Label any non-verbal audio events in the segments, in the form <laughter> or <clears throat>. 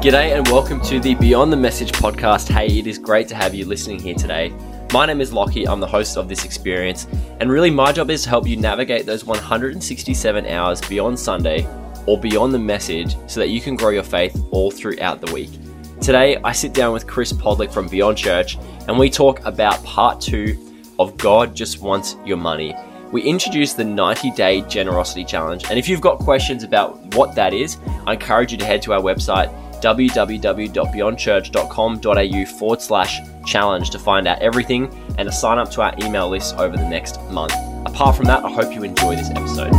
G'day and welcome to the Beyond the Message podcast. Hey, it is great to have you listening here today. My name is Lockie, I'm the host of this experience, and really my job is to help you navigate those 167 hours beyond Sunday or beyond the message so that you can grow your faith all throughout the week. Today, I sit down with Chris Podlick from Beyond Church and we talk about part two of God Just Wants Your Money. We introduce the 90 day generosity challenge, and if you've got questions about what that is, I encourage you to head to our website www.beyondchurch.com.au forward slash challenge to find out everything and to sign up to our email list over the next month. Apart from that, I hope you enjoy this episode.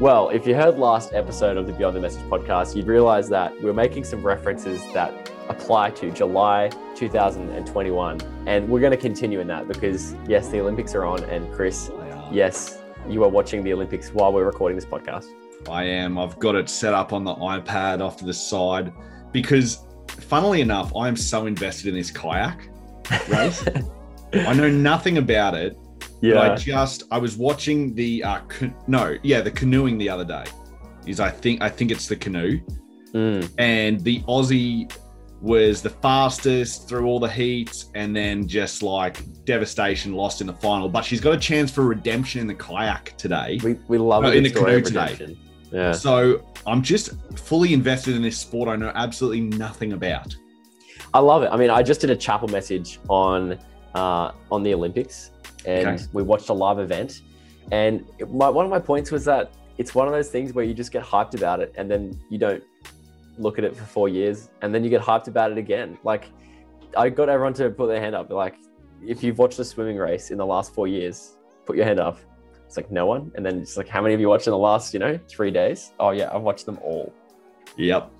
Well, if you heard last episode of the Beyond the Message podcast, you'd realize that we're making some references that apply to July 2021. And we're going to continue in that because, yes, the Olympics are on. And Chris, yes, you are watching the Olympics while we're recording this podcast. I am. I've got it set up on the iPad off to the side because, funnily enough, I am so invested in this kayak <laughs> race. I know nothing about it. Yeah. I just I was watching the uh no yeah the canoeing the other day. Is I think I think it's the canoe. Mm. And the Aussie was the fastest through all the heats and then just like devastation lost in the final. But she's got a chance for redemption in the kayak today. We, we love it in the canoe today. Yeah. So I'm just fully invested in this sport I know absolutely nothing about. I love it. I mean, I just did a chapel message on uh, on the Olympics and okay. we watched a live event. And my, one of my points was that it's one of those things where you just get hyped about it and then you don't look at it for four years and then you get hyped about it again. Like I got everyone to put their hand up. Like if you've watched a swimming race in the last four years, put your hand up. It's like no one. And then it's like, how many of you watched in the last, you know, three days? Oh yeah, I've watched them all. Yep.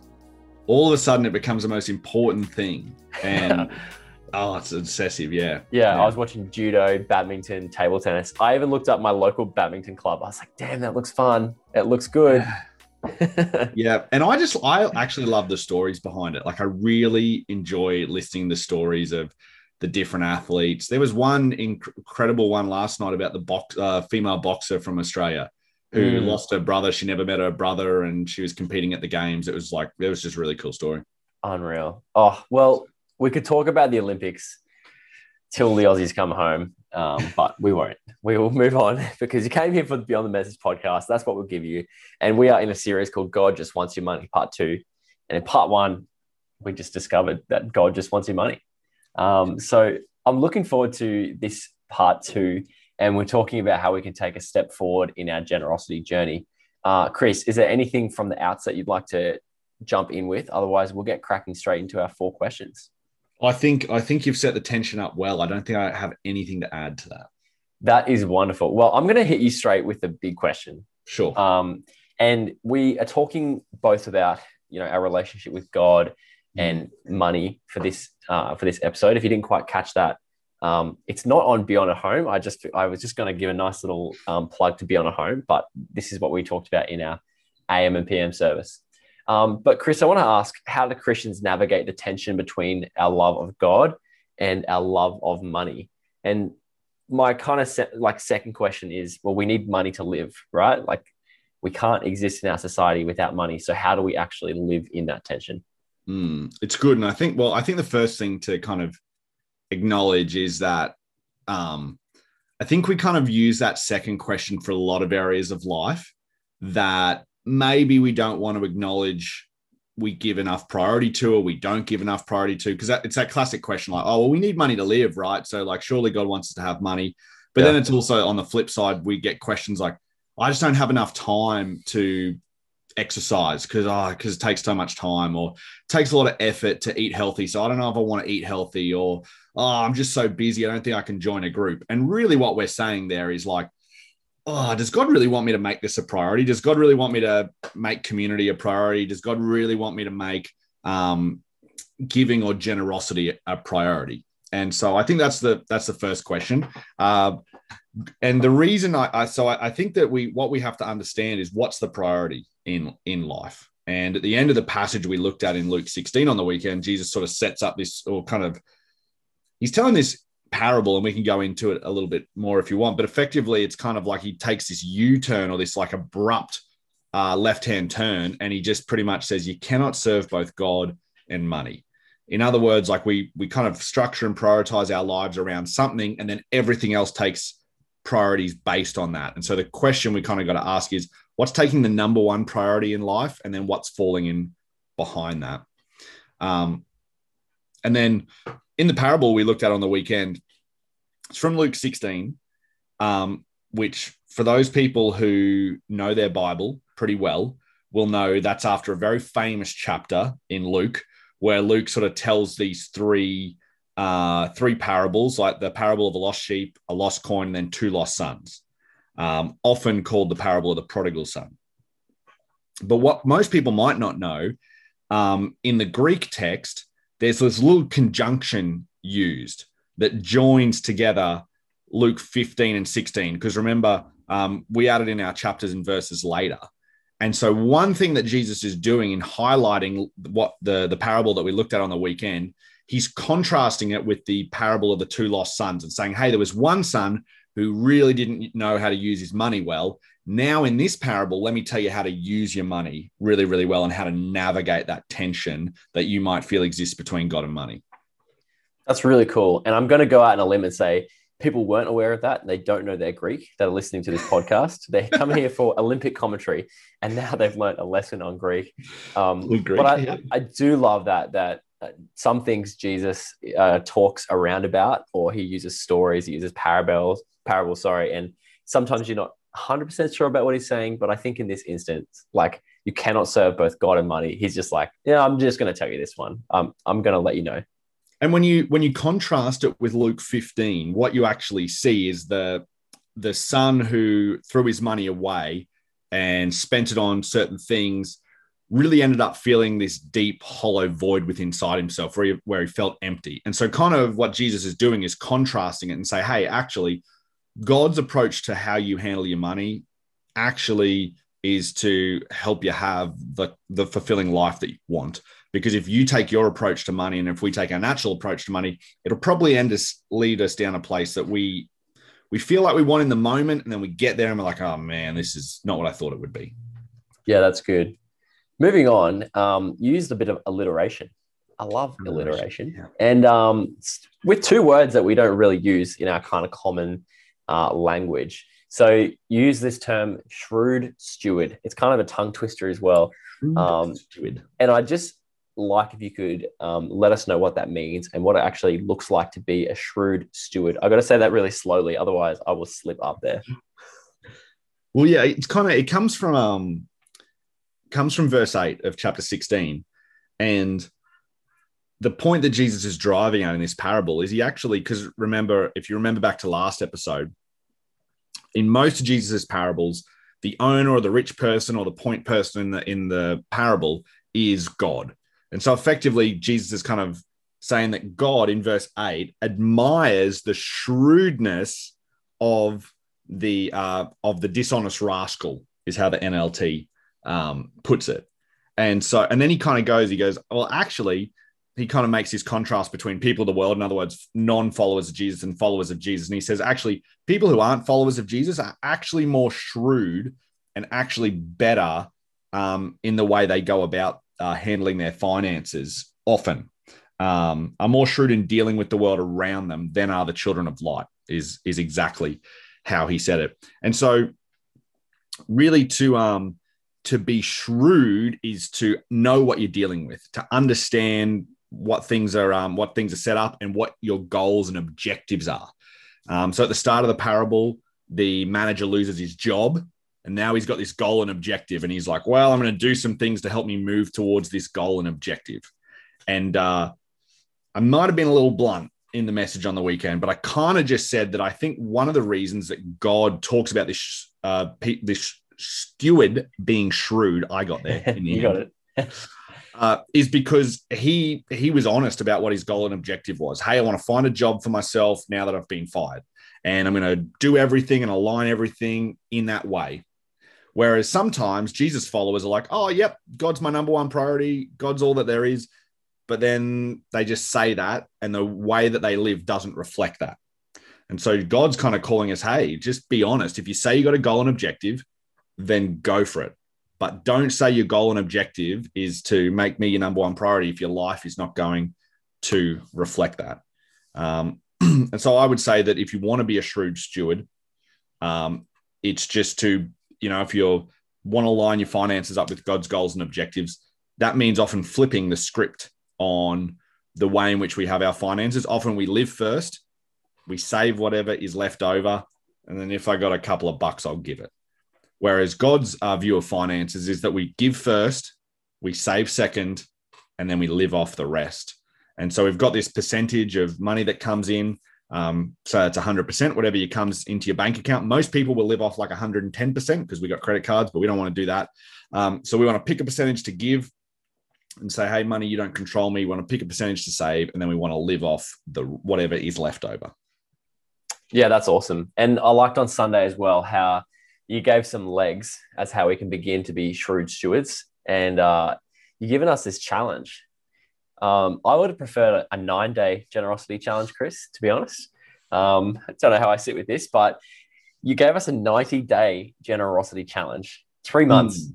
All of a sudden it becomes the most important thing. And <laughs> oh, it's obsessive. Yeah. yeah. yeah. I was watching judo, badminton, table tennis. I even looked up my local badminton club. I was like, damn, that looks fun. It looks good. Yeah. <laughs> yeah, and I just I actually love the stories behind it. Like I really enjoy listening the stories of the different athletes. There was one inc- incredible one last night about the box uh, female boxer from Australia who mm. lost her brother. She never met her brother, and she was competing at the games. It was like it was just a really cool story. Unreal. Oh well, we could talk about the Olympics till the Aussies come home. Um, but we won't. We will move on <laughs> because you came here for the Beyond the Message podcast. That's what we'll give you. And we are in a series called God Just Wants Your Money, part two. And in part one, we just discovered that God just wants your money. Um, so I'm looking forward to this part two. And we're talking about how we can take a step forward in our generosity journey. Uh, Chris, is there anything from the outset you'd like to jump in with? Otherwise, we'll get cracking straight into our four questions. I think I think you've set the tension up well. I don't think I have anything to add to that. That is wonderful. Well, I'm going to hit you straight with a big question. Sure. Um, and we are talking both about you know our relationship with God and money for this uh, for this episode. If you didn't quite catch that, um, it's not on Beyond a Home. I just I was just going to give a nice little um, plug to Beyond a Home, but this is what we talked about in our AM and PM service. Um, but Chris, I want to ask, how do Christians navigate the tension between our love of God and our love of money? And my kind of se- like second question is, well, we need money to live, right? Like we can't exist in our society without money. So how do we actually live in that tension? Mm, it's good, and I think well, I think the first thing to kind of acknowledge is that um, I think we kind of use that second question for a lot of areas of life that maybe we don't want to acknowledge we give enough priority to or we don't give enough priority to because it's that classic question like oh well we need money to live right? So like surely god wants us to have money. But yeah. then it's also on the flip side we get questions like i just don't have enough time to exercise because oh ah, because it takes so much time or takes a lot of effort to eat healthy so i don't know if i want to eat healthy or oh i'm just so busy i don't think i can join a group. And really what we're saying there is like oh, does God really want me to make this a priority? Does God really want me to make community a priority? Does God really want me to make um, giving or generosity a priority? And so I think that's the that's the first question. Uh, and the reason I, I so I, I think that we what we have to understand is what's the priority in in life. And at the end of the passage we looked at in Luke 16 on the weekend, Jesus sort of sets up this or kind of he's telling this parable, and we can go into it a little bit more if you want. But effectively, it's kind of like he takes this U turn or this like abrupt uh, left hand turn, and he just pretty much says, You cannot serve both God and money. In other words, like we we kind of structure and prioritize our lives around something, and then everything else takes priorities based on that. And so the question we kind of got to ask is what's taking the number one priority in life, and then what's falling in behind that. Um, and then in the parable we looked at on the weekend, it's from Luke 16, um, which for those people who know their Bible pretty well will know that's after a very famous chapter in Luke, where Luke sort of tells these three uh, three parables, like the parable of a lost sheep, a lost coin, and then two lost sons, um, often called the parable of the prodigal son. But what most people might not know, um, in the Greek text, there's this little conjunction used that joins together Luke 15 and 16. Because remember, um, we added in our chapters and verses later. And so, one thing that Jesus is doing in highlighting what the, the parable that we looked at on the weekend, he's contrasting it with the parable of the two lost sons and saying, hey, there was one son who really didn't know how to use his money well. Now, in this parable, let me tell you how to use your money really, really well and how to navigate that tension that you might feel exists between God and money. That's really cool. And I'm going to go out on a limb and say people weren't aware of that. They don't know their Greek that are listening to this podcast. <laughs> They come here for Olympic commentary, and now they've learned a lesson on Greek. Um, Greek but I, yeah. I do love that that uh, some things Jesus uh, talks around about, or he uses stories, he uses parables, parables. Sorry, and sometimes you're not 100% sure about what he's saying, but I think in this instance, like you cannot serve both God and money. He's just like, yeah, I'm just going to tell you this one. Um, I'm going to let you know. And when you when you contrast it with Luke 15, what you actually see is the the son who threw his money away and spent it on certain things really ended up feeling this deep hollow void within inside himself where he, where he felt empty and so kind of what jesus is doing is contrasting it and say hey actually God's approach to how you handle your money actually is to help you have the, the fulfilling life that you want. Because if you take your approach to money, and if we take our natural approach to money, it'll probably end us lead us down a place that we we feel like we want in the moment, and then we get there and we're like, oh man, this is not what I thought it would be. Yeah, that's good. Moving on, um, used a bit of alliteration. I love alliteration, yeah. and um, with two words that we don't really use in our kind of common uh, language. So use this term shrewd steward. It's kind of a tongue twister as well. Um, and I just like if you could um, let us know what that means and what it actually looks like to be a shrewd steward. I got to say that really slowly, otherwise I will slip up there. <laughs> Well, yeah, it's kind of it comes from um comes from verse eight of chapter sixteen, and the point that Jesus is driving at in this parable is he actually, because remember, if you remember back to last episode, in most of Jesus's parables, the owner or the rich person or the point person in the in the parable is God. And so effectively, Jesus is kind of saying that God in verse 8 admires the shrewdness of the uh, of the dishonest rascal, is how the NLT um, puts it. And so, and then he kind of goes, he goes, well, actually, he kind of makes his contrast between people of the world, in other words, non-followers of Jesus and followers of Jesus. And he says, actually, people who aren't followers of Jesus are actually more shrewd and actually better um, in the way they go about uh, handling their finances. Often, um, are more shrewd in dealing with the world around them than are the children of light. Is is exactly how he said it. And so, really, to um, to be shrewd is to know what you're dealing with, to understand what things are um, what things are set up and what your goals and objectives are. Um, so at the start of the parable, the manager loses his job and now he's got this goal and objective and he's like well i'm going to do some things to help me move towards this goal and objective and uh, i might have been a little blunt in the message on the weekend but i kind of just said that i think one of the reasons that god talks about this uh, this steward being shrewd i got there <laughs> in the you end. got it <laughs> uh, is because he he was honest about what his goal and objective was. Hey, I want to find a job for myself now that I've been fired, and I'm going to do everything and align everything in that way. Whereas sometimes Jesus followers are like, oh, yep, God's my number one priority. God's all that there is. But then they just say that, and the way that they live doesn't reflect that. And so God's kind of calling us, hey, just be honest. If you say you got a goal and objective, then go for it. But don't say your goal and objective is to make me your number one priority if your life is not going to reflect that. Um, <clears throat> and so I would say that if you want to be a shrewd steward, um, it's just to, you know, if you want to line your finances up with God's goals and objectives, that means often flipping the script on the way in which we have our finances. Often we live first, we save whatever is left over, and then if I got a couple of bucks, I'll give it. Whereas God's uh, view of finances is that we give first, we save second, and then we live off the rest. And so we've got this percentage of money that comes in. Um, so it's 100%, whatever you comes into your bank account. Most people will live off like 110% because we got credit cards, but we don't want to do that. Um, so we want to pick a percentage to give and say, hey, money, you don't control me. We want to pick a percentage to save, and then we want to live off the whatever is left over. Yeah, that's awesome. And I liked on Sunday as well how you gave some legs as how we can begin to be shrewd stewards. And uh, you've given us this challenge. Um, I would have preferred a nine day generosity challenge, Chris, to be honest. Um, I don't know how I sit with this, but you gave us a 90 day generosity challenge, three months. Mm.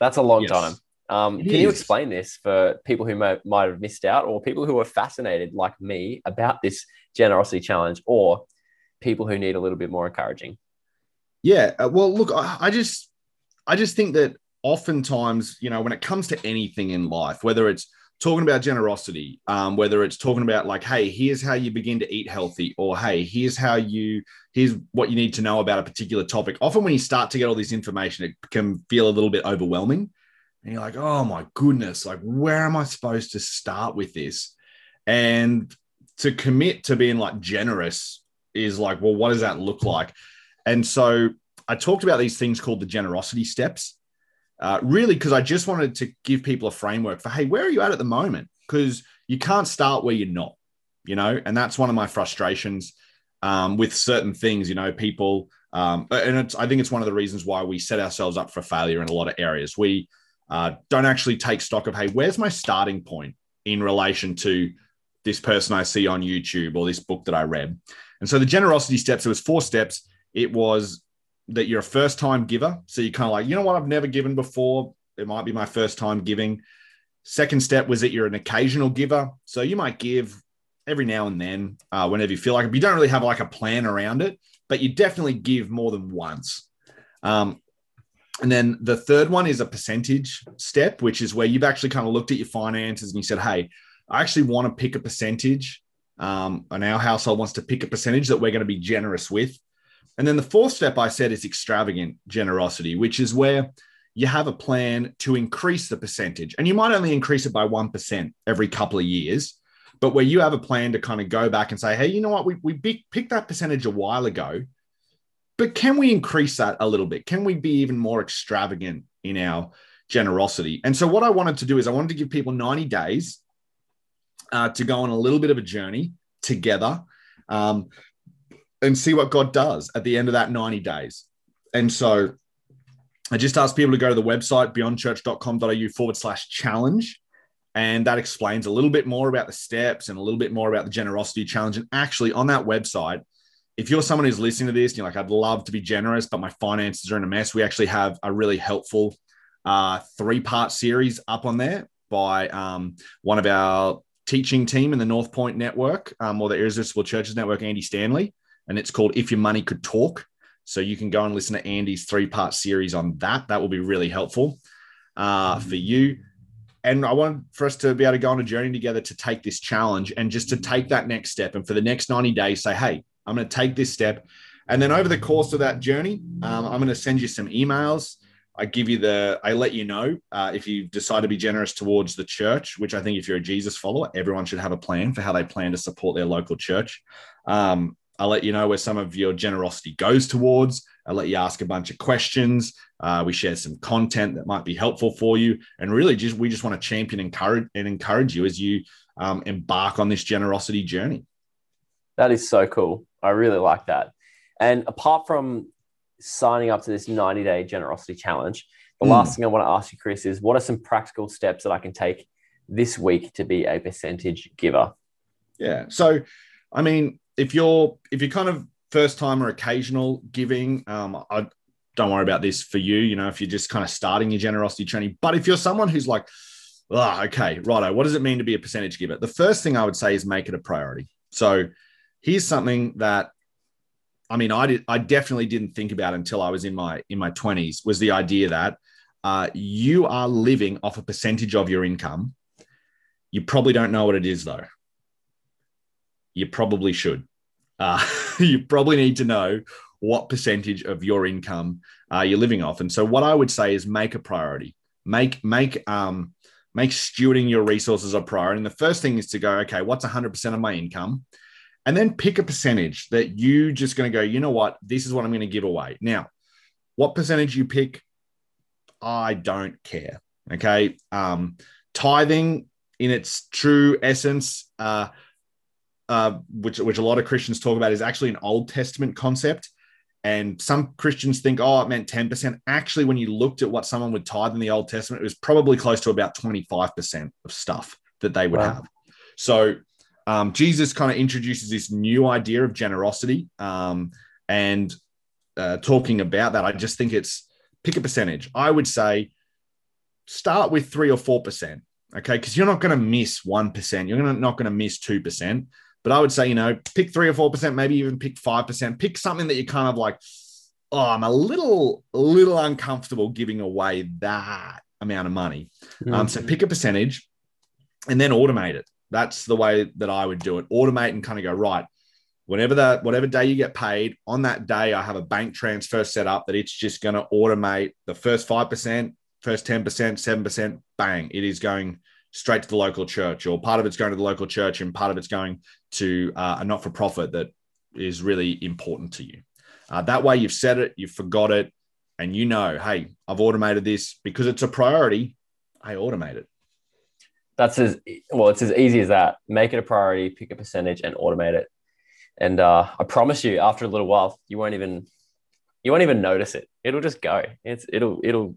That's a long yes. time. Um, can is. you explain this for people who may, might have missed out or people who are fascinated like me about this generosity challenge or people who need a little bit more encouraging? Yeah. Uh, well, look, I, I just, I just think that oftentimes, you know, when it comes to anything in life, whether it's talking about generosity, um, whether it's talking about like, hey, here's how you begin to eat healthy, or hey, here's how you, here's what you need to know about a particular topic. Often, when you start to get all this information, it can feel a little bit overwhelming. And you're like, oh my goodness, like, where am I supposed to start with this? And to commit to being like generous is like, well, what does that look like? And so I talked about these things called the generosity steps, uh, really, because I just wanted to give people a framework for, hey, where are you at at the moment? Because you can't start where you're not, you know, and that's one of my frustrations um, with certain things, you know, people, um, and it's, I think it's one of the reasons why we set ourselves up for failure in a lot of areas. We uh, don't actually take stock of, hey, where's my starting point in relation to this person I see on YouTube or this book that I read? And so the generosity steps, it was four steps it was that you're a first time giver. So you're kind of like, you know what, I've never given before. It might be my first time giving. Second step was that you're an occasional giver. So you might give every now and then, uh, whenever you feel like it. But you don't really have like a plan around it, but you definitely give more than once. Um, and then the third one is a percentage step, which is where you've actually kind of looked at your finances and you said, hey, I actually want to pick a percentage. Um, and our household wants to pick a percentage that we're going to be generous with. And then the fourth step I said is extravagant generosity, which is where you have a plan to increase the percentage. And you might only increase it by 1% every couple of years, but where you have a plan to kind of go back and say, hey, you know what, we, we picked that percentage a while ago, but can we increase that a little bit? Can we be even more extravagant in our generosity? And so, what I wanted to do is, I wanted to give people 90 days uh, to go on a little bit of a journey together. Um, and see what God does at the end of that 90 days. And so I just asked people to go to the website, beyondchurch.com.au forward slash challenge. And that explains a little bit more about the steps and a little bit more about the generosity challenge. And actually, on that website, if you're someone who's listening to this, you're like, I'd love to be generous, but my finances are in a mess. We actually have a really helpful uh, three part series up on there by um, one of our teaching team in the North Point Network um, or the Irresistible Churches Network, Andy Stanley and it's called If Your Money Could Talk. So you can go and listen to Andy's three part series on that. That will be really helpful uh, for you. And I want for us to be able to go on a journey together to take this challenge and just to take that next step. And for the next 90 days, say, hey, I'm going to take this step. And then over the course of that journey, um, I'm going to send you some emails. I give you the, I let you know uh, if you decide to be generous towards the church, which I think if you're a Jesus follower, everyone should have a plan for how they plan to support their local church. Um, I'll let you know where some of your generosity goes towards. I'll let you ask a bunch of questions. Uh, we share some content that might be helpful for you, and really, just we just want to champion, encourage, and encourage you as you um, embark on this generosity journey. That is so cool. I really like that. And apart from signing up to this 90 day generosity challenge, the Mm. last thing I want to ask you, Chris, is what are some practical steps that I can take this week to be a percentage giver? Yeah. So, I mean, if you're if you're kind of first time or occasional giving, um, I don't worry about this for you. You know, if you're just kind of starting your generosity journey, but if you're someone who's like, oh, okay, righto, what does it mean to be a percentage giver? The first thing I would say is make it a priority. So, here's something that I mean, I did I definitely didn't think about until I was in my in my 20s was the idea that uh, you are living off a percentage of your income. You probably don't know what it is though you probably should. Uh, <laughs> you probably need to know what percentage of your income uh, you're living off. And so, what I would say is make a priority. Make make um, make stewarding your resources a priority. And the first thing is to go, okay, what's 100% of my income? And then pick a percentage that you just going to go, you know what, this is what I'm going to give away. Now, what percentage you pick, I don't care. Okay. Um, tithing in its true essence, uh, uh, which which a lot of Christians talk about, is actually an Old Testament concept. And some Christians think, oh, it meant 10%. Actually, when you looked at what someone would tithe in the Old Testament, it was probably close to about 25% of stuff that they would Wow. have. So um, Jesus kind of introduces this new idea of generosity. Um, and uh, talking about that, I just think it's pick a percentage. I would say start with three or 4%. Okay. Because you're not going to miss 1%. You're gonna, not going to miss 2%. But I would say, you know, pick three or 4%, maybe even pick 5%. Pick something that you're kind of like, oh, I'm a little, a little uncomfortable giving away that amount of money. Um, so pick a percentage and then automate it. That's the way that I would do it. Automate and kind of go, right, whenever that, whatever day you get paid, on that day, I have a bank transfer set up that it's just going to automate the first 5%, first 10%, 7%, bang, it is going straight to the local church, or part of it's going to the local church and part of it's going to uh, a not for profit that is really important to you. Uh, that way, you've said it, you've forgot it, and you know, hey, I've automated this because it's a priority. I automate it. That's as well, it's as easy as that. Make it a priority, pick a percentage and automate it. And uh, I promise you, after a little while, you won't even you won't even notice it. It'll just go. It's it'll it'll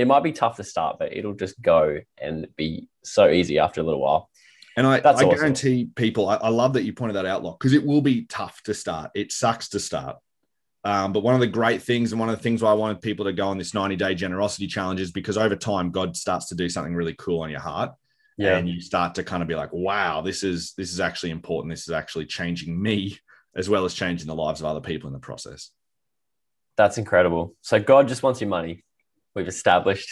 it might be tough to start, but it'll just go and be so easy after a little while. And I, That's I awesome. guarantee people, I, I love that you pointed that out, Locke, because it will be tough to start. It sucks to start. Um, but one of the great things, and one of the things why I wanted people to go on this 90 day generosity challenge is because over time, God starts to do something really cool on your heart. Yeah. And you start to kind of be like, wow, this is this is actually important. This is actually changing me as well as changing the lives of other people in the process. That's incredible. So God just wants your money. We've established.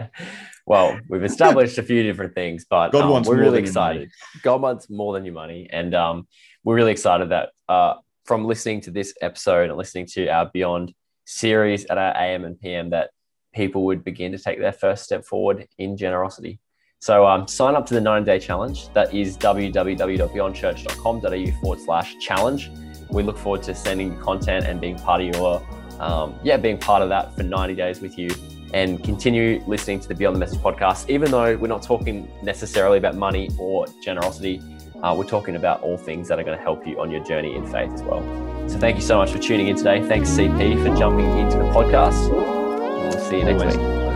<laughs> well, we've <laughs> established a few different things, but God um, wants we're really than your money. excited. God wants more than your money, and um, we're really excited that uh, from listening to this episode and listening to our Beyond series at our AM and PM, that people would begin to take their first step forward in generosity. So um, sign up to the 90 day challenge. That is www.beyondchurch.com.au forward slash challenge. We look forward to sending you content and being part of your, um, yeah, being part of that for 90 days with you and continue listening to the Beyond the Message podcast. Even though we're not talking necessarily about money or generosity, uh, we're talking about all things that are going to help you on your journey in faith as well. So thank you so much for tuning in today. Thanks, CP, for jumping into the podcast. We'll see you next week.